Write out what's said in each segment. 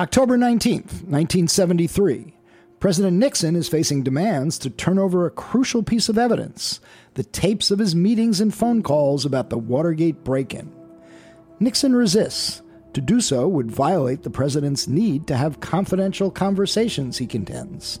October 19th, 1973. President Nixon is facing demands to turn over a crucial piece of evidence the tapes of his meetings and phone calls about the Watergate break in. Nixon resists. To do so would violate the president's need to have confidential conversations, he contends.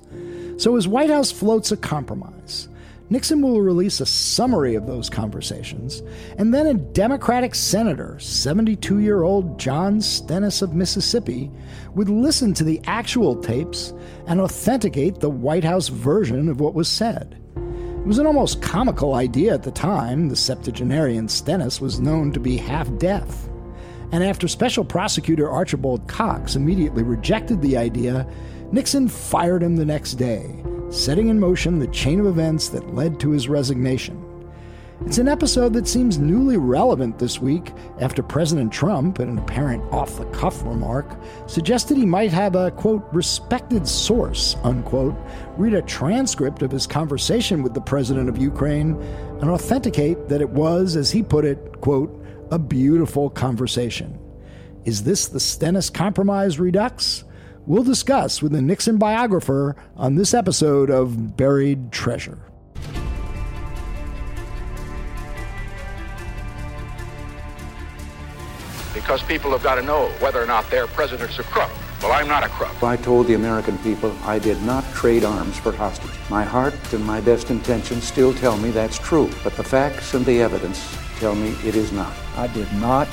So his White House floats a compromise. Nixon will release a summary of those conversations, and then a Democratic senator, 72 year old John Stennis of Mississippi, would listen to the actual tapes and authenticate the White House version of what was said. It was an almost comical idea at the time. The septuagenarian Stennis was known to be half deaf. And after Special Prosecutor Archibald Cox immediately rejected the idea, Nixon fired him the next day, setting in motion the chain of events that led to his resignation. It's an episode that seems newly relevant this week after President Trump, in an apparent off the cuff remark, suggested he might have a, quote, respected source, unquote, read a transcript of his conversation with the president of Ukraine and authenticate that it was, as he put it, quote, a beautiful conversation. Is this the Stennis Compromise Redux? We'll discuss with the Nixon biographer on this episode of Buried Treasure. Because people have got to know whether or not their president's a crook. Well, I'm not a crook. I told the American people I did not trade arms for hostages. My heart and my best intentions still tell me that's true, but the facts and the evidence tell me it is not. I did not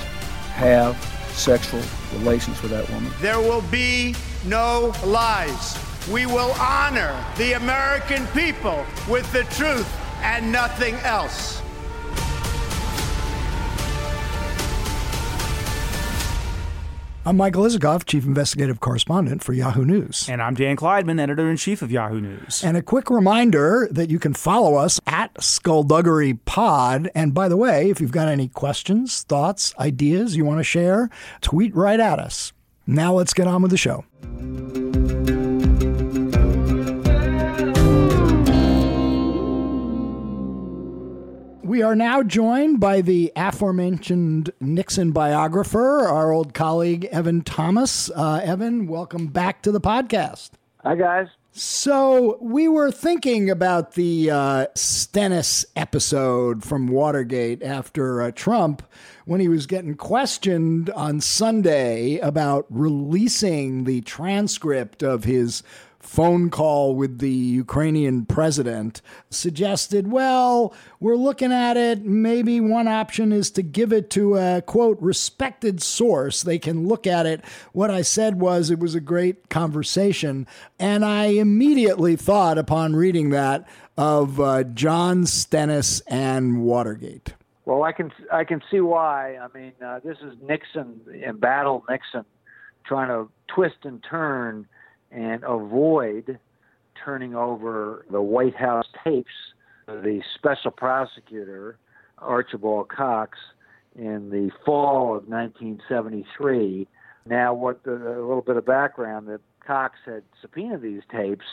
have sexual relations with that woman. There will be no lies. We will honor the American people with the truth and nothing else. I'm Michael Isikoff, Chief Investigative Correspondent for Yahoo News. And I'm Dan Klaidman, Editor in Chief of Yahoo News. And a quick reminder that you can follow us at Skullduggery Pod. And by the way, if you've got any questions, thoughts, ideas you want to share, tweet right at us. Now let's get on with the show. We are now joined by the aforementioned Nixon biographer, our old colleague Evan Thomas. Uh, Evan, welcome back to the podcast. Hi, guys. So we were thinking about the uh, Stennis episode from Watergate after uh, Trump when he was getting questioned on Sunday about releasing the transcript of his phone call with the Ukrainian president suggested, well, we're looking at it. Maybe one option is to give it to a quote, respected source. They can look at it. What I said was it was a great conversation. And I immediately thought upon reading that of uh, John Stennis and Watergate. Well, I can I can see why. I mean, uh, this is Nixon, embattled Nixon, trying to twist and turn and avoid turning over the White House tapes the special prosecutor, Archibald Cox, in the fall of 1973. Now, what the, a little bit of background that Cox had subpoenaed these tapes,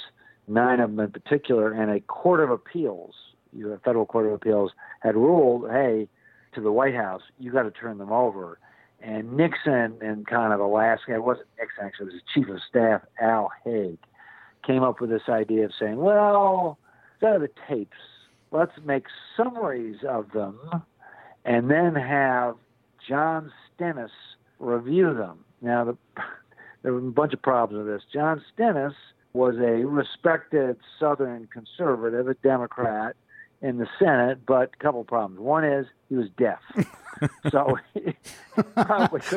nine of them in particular, and a court of appeals, a federal court of appeals, had ruled, hey, to the White House, you got to turn them over. And Nixon, and kind of the guy, it wasn't Nixon actually, it was his chief of staff, Al Haig, came up with this idea of saying, well, instead of the tapes, let's make summaries of them and then have John Stennis review them. Now, the, there were a bunch of problems with this. John Stennis was a respected Southern conservative, a Democrat in the Senate, but a couple of problems. One is he was deaf. so he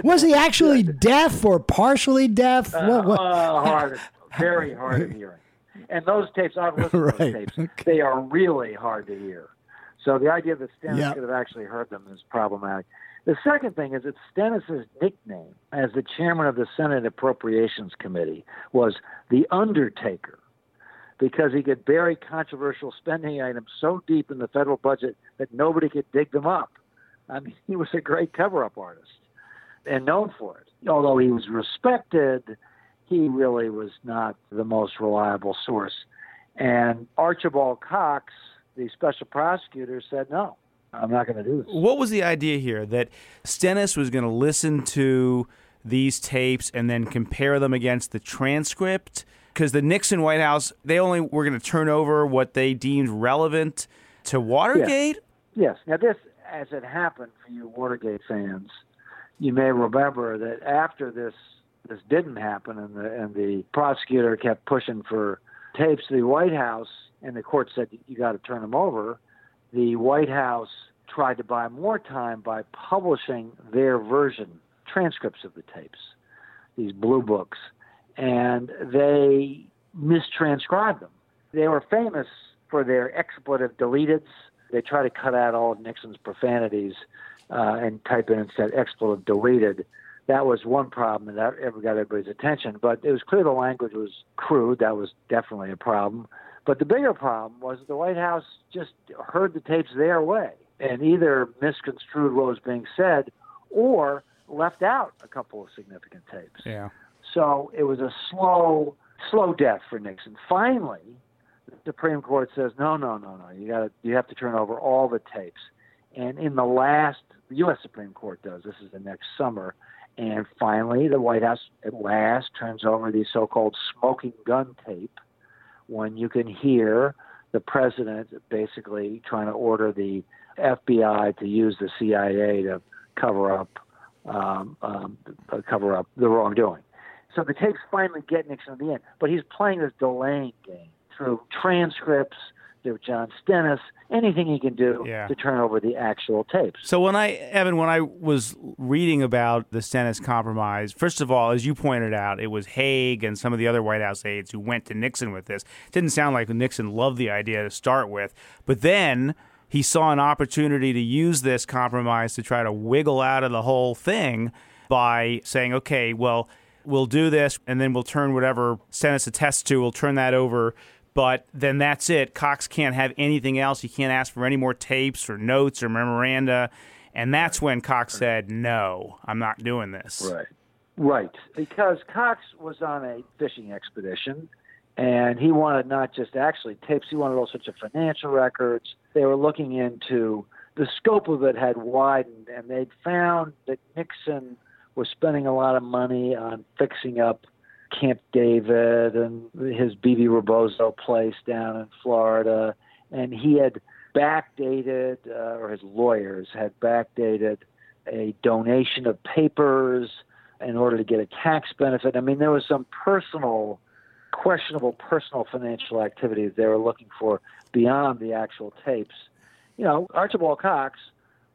was he actually deaf or partially deaf? Uh, what, what? Uh, hard, very hard of hearing. And those tapes, I've listened right. to those tapes. Okay. They are really hard to hear. So the idea that Stennis yep. could have actually heard them is problematic. The second thing is that Stennis's nickname as the chairman of the Senate Appropriations Committee was the Undertaker because he could bury controversial spending items so deep in the federal budget that nobody could dig them up. I mean, he was a great cover up artist and known for it. Although he was respected, he really was not the most reliable source. And Archibald Cox, the special prosecutor, said, no, I'm not going to do this. What was the idea here? That Stennis was going to listen to these tapes and then compare them against the transcript? Because the Nixon White House, they only were going to turn over what they deemed relevant to Watergate? Yes. Now, this, as it happened for you Watergate fans, you may remember that after this this didn't happen and the and the prosecutor kept pushing for tapes, to the White House and the court said you got to turn them over. The White House tried to buy more time by publishing their version transcripts of the tapes, these blue books, and they mistranscribed them. They were famous for their expletive deleteds. They try to cut out all of Nixon's profanities uh, and type in instead expletive deleted. That was one problem that ever got everybody's attention. But it was clear the language was crude. That was definitely a problem. But the bigger problem was the White House just heard the tapes their way and either misconstrued what was being said or left out a couple of significant tapes. Yeah. So it was a slow, slow death for Nixon. Finally, the Supreme Court says, no, no, no, no. You got to, you have to turn over all the tapes. And in the last, the U.S. Supreme Court does. This is the next summer. And finally, the White House at last turns over the so-called smoking gun tape, when you can hear the president basically trying to order the FBI to use the CIA to cover up um, um, cover up the wrongdoing. So the tapes finally get Nixon at the end, but he's playing this delaying game through transcripts, through John Stennis, anything he can do Yeah. to turn over the actual tapes. So when I Evan, when I was reading about the Stennis compromise, first of all, as you pointed out, it was Haig and some of the other White House aides who went to Nixon with this. It Didn't sound like Nixon loved the idea to start with, but then he saw an opportunity to use this compromise to try to wiggle out of the whole thing by saying, "Okay, well, we'll do this, and then we'll turn whatever Stennis attests to, we'll turn that over." But then that's it. Cox can't have anything else. He can't ask for any more tapes or notes or memoranda. And that's when Cox said, No, I'm not doing this. Right. Right. Because Cox was on a fishing expedition and he wanted not just actually tapes, he wanted all sorts of financial records. They were looking into the scope of it had widened and they'd found that Nixon was spending a lot of money on fixing up Camp David and his Bebe Rebozo place down in Florida. And he had backdated, uh, or his lawyers had backdated a donation of papers in order to get a tax benefit. I mean, there was some personal, questionable personal financial activity that they were looking for beyond the actual tapes. You know, Archibald Cox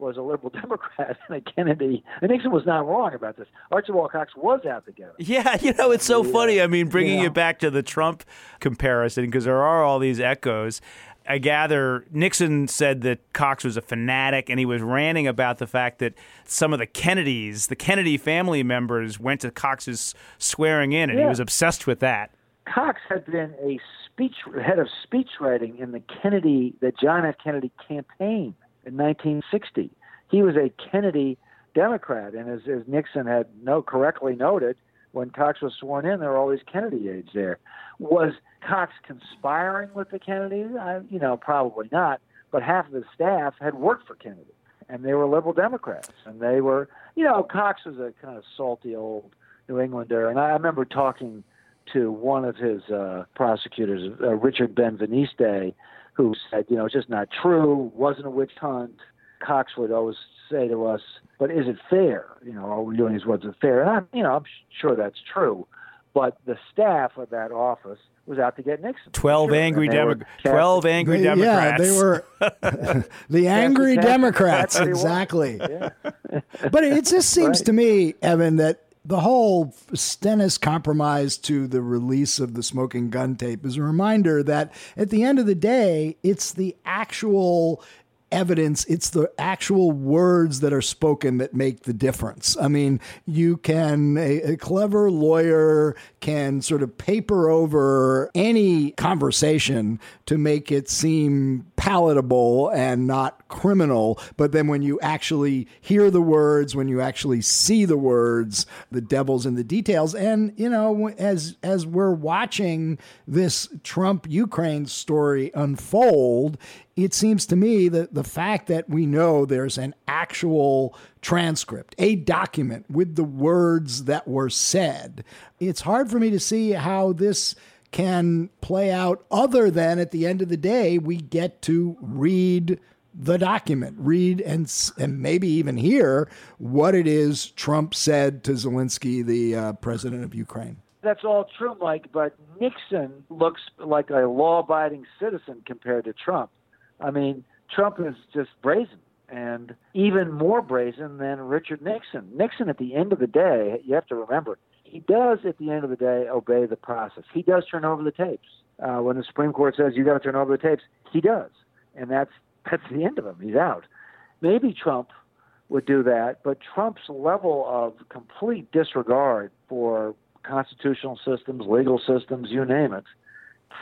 was a liberal Democrat and a Kennedy. And Nixon was not wrong about this. Archibald Cox was out to get him. Yeah, you know, it's so funny. I mean, bringing Yeah. it back to the Trump comparison, because there are all these echoes. I gather Nixon said that Cox was a fanatic and he was ranting about the fact that some of the Kennedys, the Kennedy family members, went to Cox's swearing in and he was obsessed with that. Cox had been a speech head of speech writing in the Kennedy, the John F. Kennedy campaign in 1960. He was a Kennedy Democrat, and as, as Nixon had no correctly noted, when Cox was sworn in, there were all these Kennedy aides there. Was Cox conspiring with the Kennedys? I, you know, probably not. But half of his staff had worked for Kennedy, and they were liberal Democrats, and they were, you know, Cox was a kind of salty old New Englander, and I remember talking to one of his uh, prosecutors, uh, Richard Benveniste, who said, you know, it's just not true, wasn't a witch hunt. Cox would always say to us, but is it fair? You know, are we're doing these was it fair? And I'm, you know, I'm sure that's true. But the staff of that office was out to get Nixon. 12 Sure. angry And they were Demo- 12 angry They- Democrats. Yeah, they were the angry Democrats. exactly Exactly. Yeah. But it just seems Right. to me, Evan, that the whole Stennis compromise to the release of the smoking gun tape is a reminder that at the end of the day, it's the actual evidence, it's the actual words that are spoken that make the difference. I mean, you can, a, a clever lawyer can sort of paper over any conversation to make it seem palatable and not criminal. But then when you actually hear the words, when you actually see the words, the devil's in the details. And you know, as as we're watching this Trump Ukraine story unfold, it seems to me that the fact that we know there's an actual transcript, a document with the words that were said, it's hard for me to see how this can play out other than at the end of the day, we get to read the document, read and, and maybe even hear what it is Trump said to Zelensky, the uh, president of Ukraine. That's all true, Mike, but Nixon looks like a law abiding citizen compared to Trump. I mean, Trump is just brazen and even more brazen than Richard Nixon. Nixon, at the end of the day, you have to remember, he does, at the end of the day, obey the process. He does turn over the tapes. Uh, when the Supreme Court says you got to turn over the tapes, he does, and that's that's the end of him. He's out. Maybe Trump would do that, but Trump's level of complete disregard for constitutional systems, legal systems, you name it,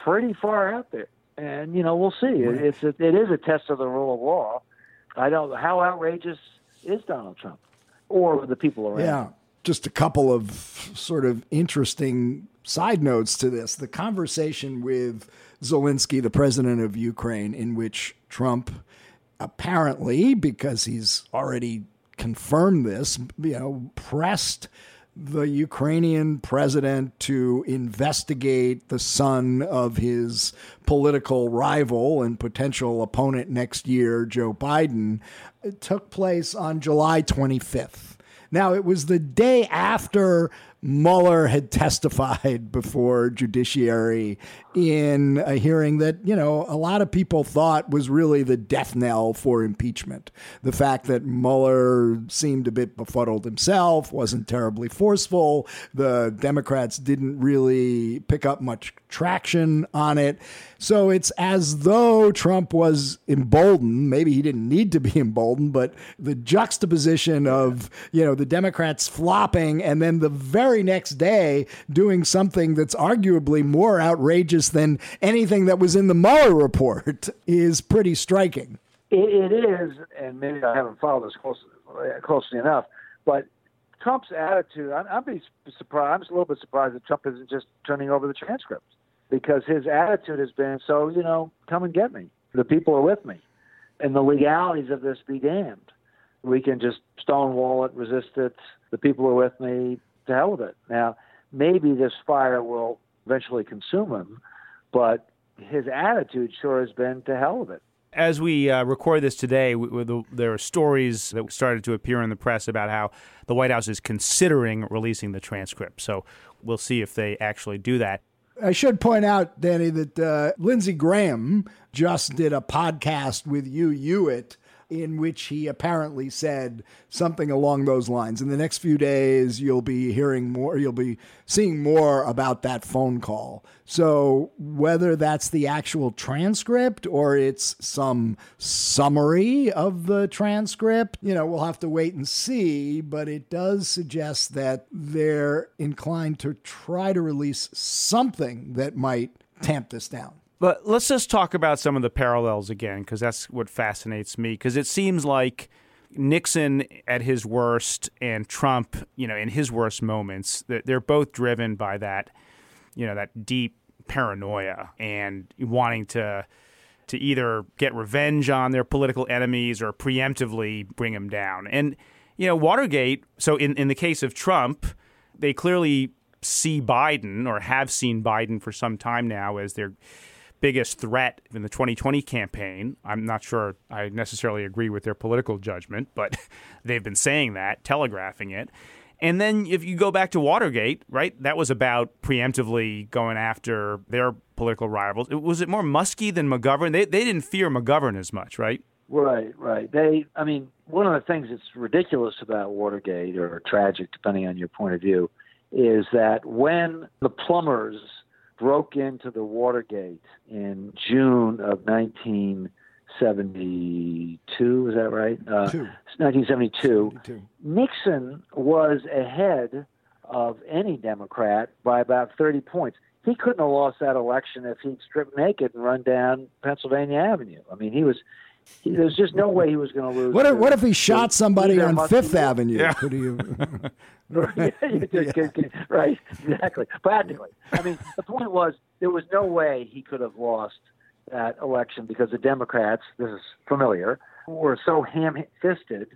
pretty far out there. And you know, we'll see. It's a, it is a test of the rule of law. I don't. How outrageous is Donald Trump or the people around? Yeah just a couple of sort of interesting side notes to this. The conversation with Zelensky, the president of Ukraine, in which Trump apparently, because he's already confirmed this, you know, pressed the Ukrainian president to investigate the son of his political rival and potential opponent next year, Joe Biden, took place on July 25th. Now, it was the day after Mueller had testified before judiciary in a hearing that, you know, a lot of people thought was really the death knell for impeachment. The fact that Mueller seemed a bit befuddled himself, wasn't terribly forceful. The Democrats didn't really pick up much traction on it. So it's as though Trump was emboldened. Maybe he didn't need to be emboldened, but the juxtaposition of, you know, the Democrats flopping and then the very next day doing something that's arguably more outrageous than anything that was in the Mueller report is pretty striking. it, it is, and maybe I haven't followed this close, closely enough, but Trump's attitude, I, I'd be surprised, I'm a little bit surprised that Trump isn't just turning over the transcripts because his attitude has been so, you know, come and get me. The people are with me. And the legalities of this be damned. We can just stonewall it, resist it. The people are with me. To hell with it. Now, maybe this fire will eventually consume him, but his attitude sure has been to hell with it. As we uh, record this today, we, the, there are stories that started to appear in the press about how the White House is considering releasing the transcript. So we'll see if they actually do that. I should point out, Danny, that uh, Lindsey Graham just did a podcast with Hugh Hewitt in which he apparently said something along those lines. In the next few days, you'll be hearing more, you'll be seeing more about that phone call. So, whether that's the actual transcript or it's some summary of the transcript, you know, we'll have to wait and see. But it does suggest that they're inclined to try to release something that might tamp this down. But let's just talk about some of the parallels again, because that's what fascinates me. Because it seems like Nixon at his worst and Trump, you know, in his worst moments, they're both driven by that, you know, that deep paranoia and wanting to to either get revenge on their political enemies or preemptively bring them down. And you know, Watergate. So in in the case of Trump, they clearly see Biden or have seen Biden for some time now as their biggest threat in the 2020 campaign. I'm not sure I necessarily agree with their political judgment, but they've been saying that, telegraphing it. And then if you go back to Watergate, right, that was about preemptively going after their political rivals. Was it more Muskie than McGovern? They, they didn't fear McGovern as much, right? Right, right. They, I mean, one of the things that's ridiculous about Watergate or tragic, depending on your point of view, is that when the plumbers broke into the Watergate in June of 1972. Is that right? Uh, 1972. 72. Nixon was ahead of any Democrat by about 30 points. he couldn't have lost that election if he'd stripped naked and run down Pennsylvania Avenue. I mean, he was. He, there's just no way he was going to lose. What if, what if he shot somebody on Fifth or- Avenue? Yeah. Could you? right, you just can't- can't- right, exactly. Practically. I mean, the point was there was no way he could have lost that election because the Democrats, this is familiar, were so ham fisted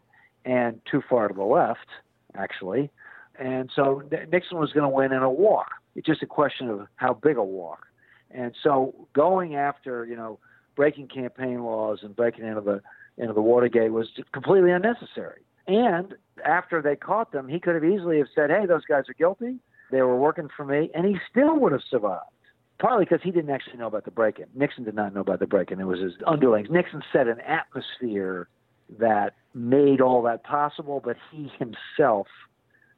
and too far to the left, actually. And so Nixon was going to win in a walk. It's just a question of how big a walk. And so going after, you know, breaking campaign laws and breaking into the into the Watergate was completely unnecessary. And after they caught them, he could have easily have said, "Hey, those guys are guilty. They were working for me," and he still would have survived. Partly because he didn't actually know about the break-in. Nixon did not know about the break-in. It was his underlings. Nixon set an atmosphere that made all that possible, but he himself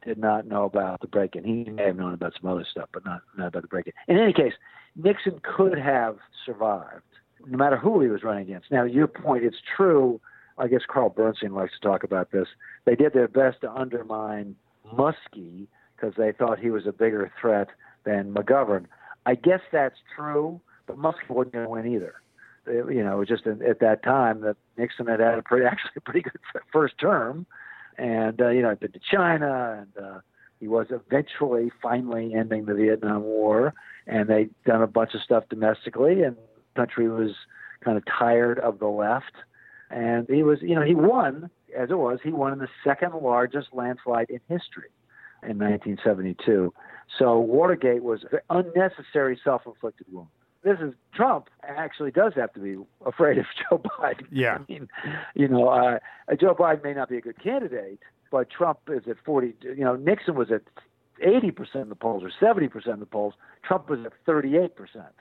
did not know about the break-in. He may have known about some other stuff, but not, not about the break-in. In any case, Nixon could have survived, no matter who he was running against. Now, your point, it's true. I guess Carl Bernstein likes to talk about this. They did their best to undermine Muskie because they thought he was a bigger threat than McGovern. I guess that's true, but Muskie wasn't going to win either. It- you know, it was just at at that time that Nixon had had a pretty, actually a pretty good first term, and uh, you know, been to China, and uh, he was eventually finally ending the Vietnam War, and they'd done a bunch of stuff domestically, and country was kind of tired of the left, and he was, you know, he won as it was. He won in the second largest landslide in history in 1972. So Watergate was an unnecessary self-inflicted wound. This is Trump actually does have to be afraid of Joe Biden. Yeah. I mean, you know, uh, Joe Biden may not be a good candidate, but Trump is at 40. You know, Nixon was at 80 percent of the polls or 70 percent of the polls. Trump was at 38 percent,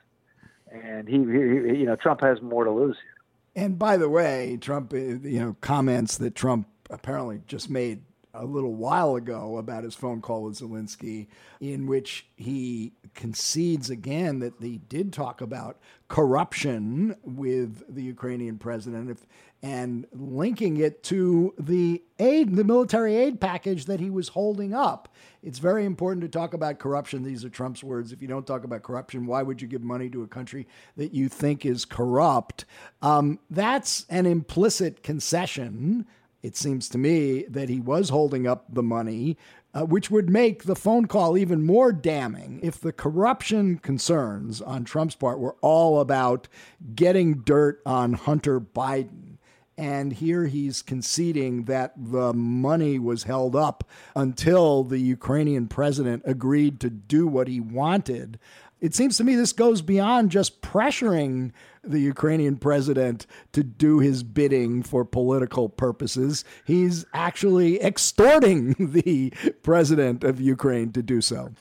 and he, he, you know, Trump has more to lose here. And by the way, Trump, you know, comments that Trump apparently just made a little while ago about his phone call with Zelensky, in which he concedes again that they did talk about corruption with the Ukrainian president and linking it to the aid, the military aid package that he was holding up. It's very important to talk about corruption. These are Trump's words. If you don't talk about corruption, why would you give money to a country that you think is corrupt? Um, that's an implicit concession it seems to me that he was holding up the money, uh, which would make the phone call even more damning if the corruption concerns on Trump's part were all about getting dirt on Hunter Biden. And here he's conceding that the money was held up until the Ukrainian president agreed to do what he wanted. It seems to me this goes beyond just pressuring the Ukrainian president to do his bidding for political purposes. He's actually extorting the president of Ukraine to do so.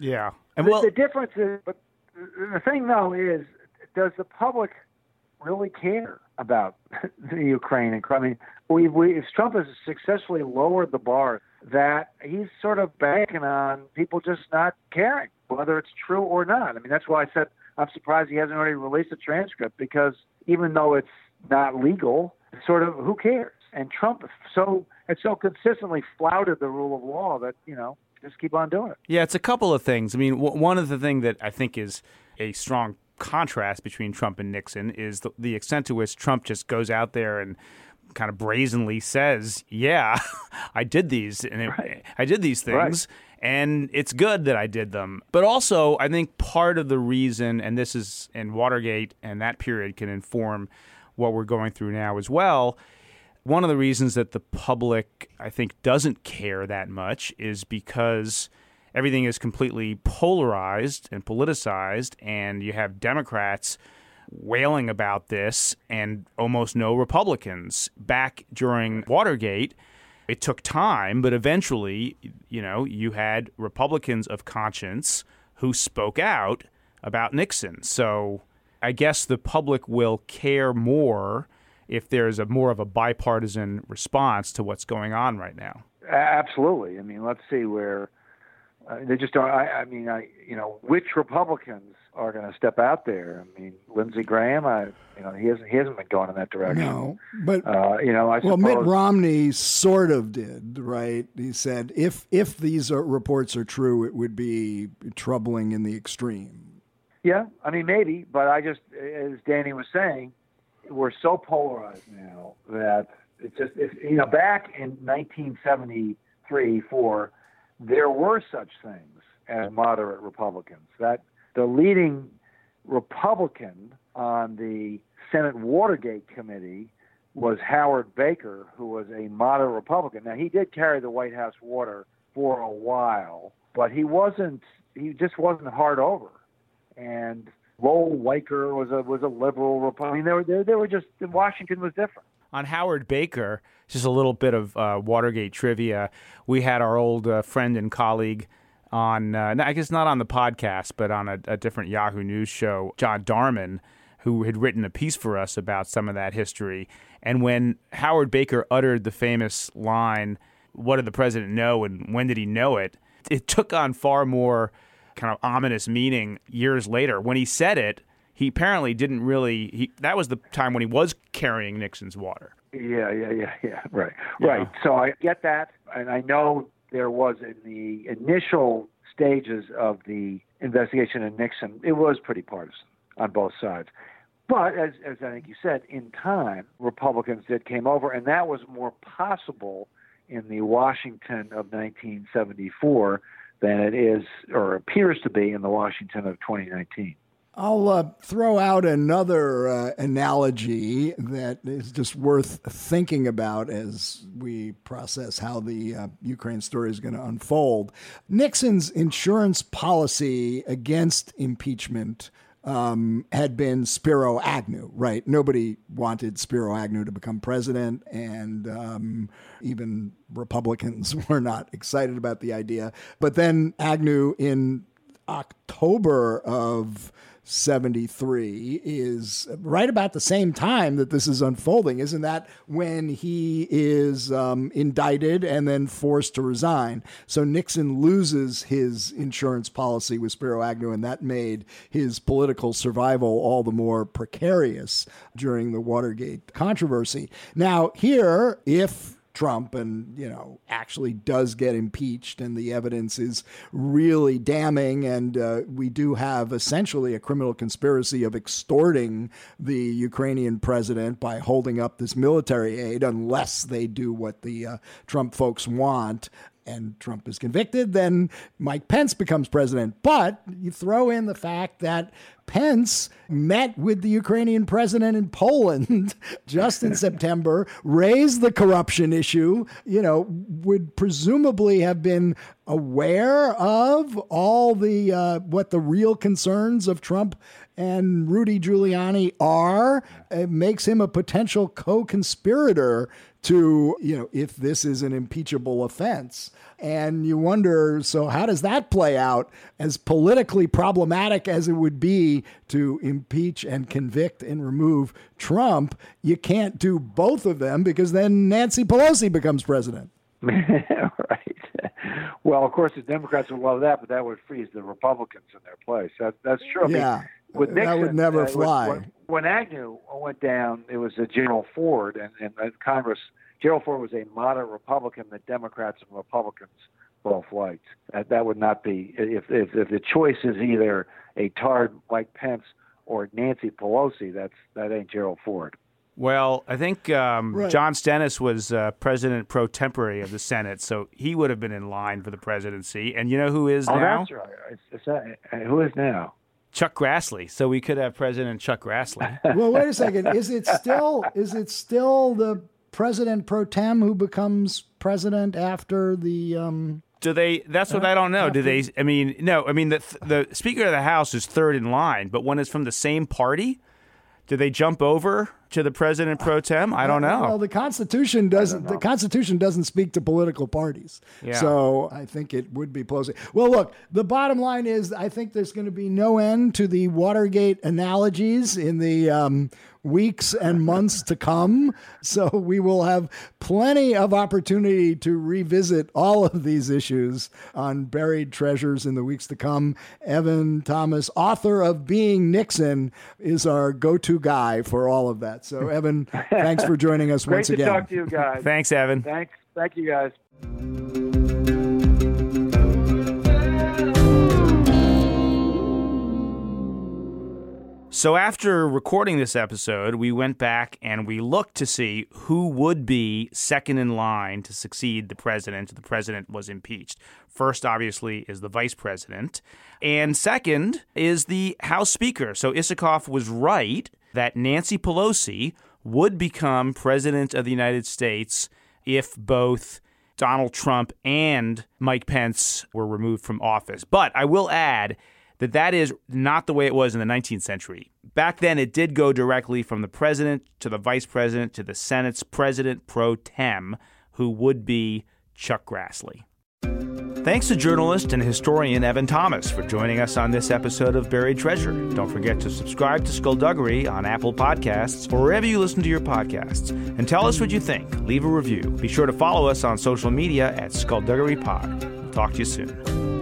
Yeah. And The- well, the difference is, but the thing though is, does the public really care about the Ukraine and I mean, we, we if Trump has successfully lowered the bar, that he's sort of banking on people just not caring whether it's true or not. I mean, that's why I said I'm surprised he hasn't already released a transcript because even though it's not legal, sort of who cares? And Trump so had so consistently flouted the rule of law that you know just keep on doing it. Yeah, it's a couple of things. I mean, w- one of the things that I think is a strong contrast between Trump and Nixon is the, the extent to which Trump just goes out there and kind of brazenly says, "Yeah, I did these, and it, I did these things." And it's good that I did them. But also, I think part of the reason, and this is in Watergate and that period can inform what we're going through now as well, one of the reasons that the public, I think, doesn't care that much is because everything is completely polarized and politicized, and you have Democrats wailing about this and almost no Republicans. Back during Watergate, it took time, but eventually, you know, you had Republicans of conscience who spoke out about Nixon. So I guess the public will care more if there's a more of a bipartisan response to what's going on right now. Absolutely. I mean, let's see where uh, they just don't. I, I mean, I you know, which Republicans are going to step out there? I mean, Lindsey Graham. I you know, he hasn't he hasn't been going in that direction. No, but Uh, you know, I well, suppose. Mitt Romney sort of did, right? He said if if these are, reports are true, it would be troubling in the extreme. Yeah, I mean maybe, but I just, as Danny was saying, we're so polarized now that it's just, if, you know, back in 1973, four, there were such things as moderate Republicans. That the leading Republican on the Senate Watergate Committee was Howard Baker, who was a moderate Republican. Now he did carry the White House water for a while, but he wasn't. He just wasn't hard over. And Lowell Weicker was a was a liberal Republican. I mean, they were they, they were just Washington was different. On Howard Baker, just a little bit of uh, Watergate trivia. We had our old uh, friend and colleague on, uh, I guess not on the podcast, but on a, a different Yahoo News show, John Darman, who had written a piece for us about some of that history. And when Howard Baker uttered the famous line, What did the president know and when did he know it? It took on far more kind of ominous meaning years later. When he said it, he apparently didn't really. He, that was the time when he was carrying Nixon's water. Yeah, yeah, yeah, yeah. Right, yeah. right. So I get that, and I know there was in the initial stages of the investigation of Nixon, it was pretty partisan on both sides. But as, as I think you said, in time, Republicans did came over, and that was more possible in the Washington of 1974 than it is or appears to be in the Washington of 2019. I'll uh, throw out another uh, analogy that is just worth thinking about as we process how the uh, Ukraine story is going to unfold. Nixon's insurance policy against impeachment um, had been Spiro Agnew, right? Nobody wanted Spiro Agnew to become president, and um, even Republicans were not excited about the idea. But then Agnew in October of 73 is right about the same time that this is unfolding. Isn't that when he is um, indicted and then forced to resign? So Nixon loses his insurance policy with Spiro Agnew, and that made his political survival all the more precarious during the Watergate controversy. Now, here, if Trump and, you know, actually does get impeached and the evidence is really damning. And uh, we do have essentially a criminal conspiracy of extorting the Ukrainian president by holding up this military aid unless they do what the uh, Trump folks want and Trump is convicted, then Mike Pence becomes president. But you throw in the fact that Pence met with the Ukrainian president in Poland just in September, raised the corruption issue, you know, would presumably have been aware of all the uh, what the real concerns of Trump and Rudy Giuliani are. It makes him a potential co-conspirator to, you know, if this is an impeachable offense. And you wonder, so how does that play out? As politically problematic as it would be to impeach and convict and remove Trump, you can't do both of them because then Nancy Pelosi becomes president. right. Well, of course, the Democrats would love that, but that would freeze the Republicans in their place. That, that's true. Yeah. With Nixon, that would never uh, fly. When, when, Agnew went down, it was a Gerald Ford, and, and, and Congress. Gerald Ford was a moderate Republican that Democrats and Republicans both liked. That, that would not be if, if if the choice is either a tarred Mike Pence or Nancy Pelosi. That's that ain't Gerald Ford. Well, I think um, Right. John Stennis was uh, president pro tempore of the Senate, so he would have been in line for the presidency. And you know who is Oh, now? that's right. It's, it's uh, who is now? Chuck Grassley. So we could have President Chuck Grassley. well, wait a second. Is it still is it still the president pro tem who becomes president after the um Do they? That's what I don't know. Do they? I mean, no. I mean, the the Speaker of the House is third in line, but when it's from the same party, do they jump over to the President pro tem? I don't know. Well, the Constitution doesn't. The Constitution doesn't speak to political parties. Yeah. So I think it would be Pelosi. Well, look. The bottom line is, I think there's going to be no end to the Watergate analogies in the um, weeks and months to come. So we will have plenty of opportunity to revisit all of these issues on buried treasures in the weeks to come. Evan Thomas, author of Being Nixon, is our go-to guy for all of that. So, Evan, thanks for joining us once again. Great once to again. talk to you guys. Thanks, Evan. Thanks. Thank you guys. So after recording this episode, we went back and we looked to see who would be second in line to succeed the president. The president was impeached. First, obviously, is the vice president. And second is the House Speaker. So Isikoff was right that Nancy Pelosi would become president of the United States if both Donald Trump and Mike Pence were removed from office. But I will add that that is not the way it was in the 19th century. Back then, it did go directly from the president to the vice president to the Senate's president pro tem, who would be Chuck Grassley. Thanks to journalist and historian Evan Thomas for joining us on this episode of Buried Treasure. Don't forget to subscribe to Skullduggery on Apple Podcasts or wherever you listen to your podcasts. And tell us what you think. Leave a review. Be sure to follow us on social media at Skullduggery Pod. Talk to you soon.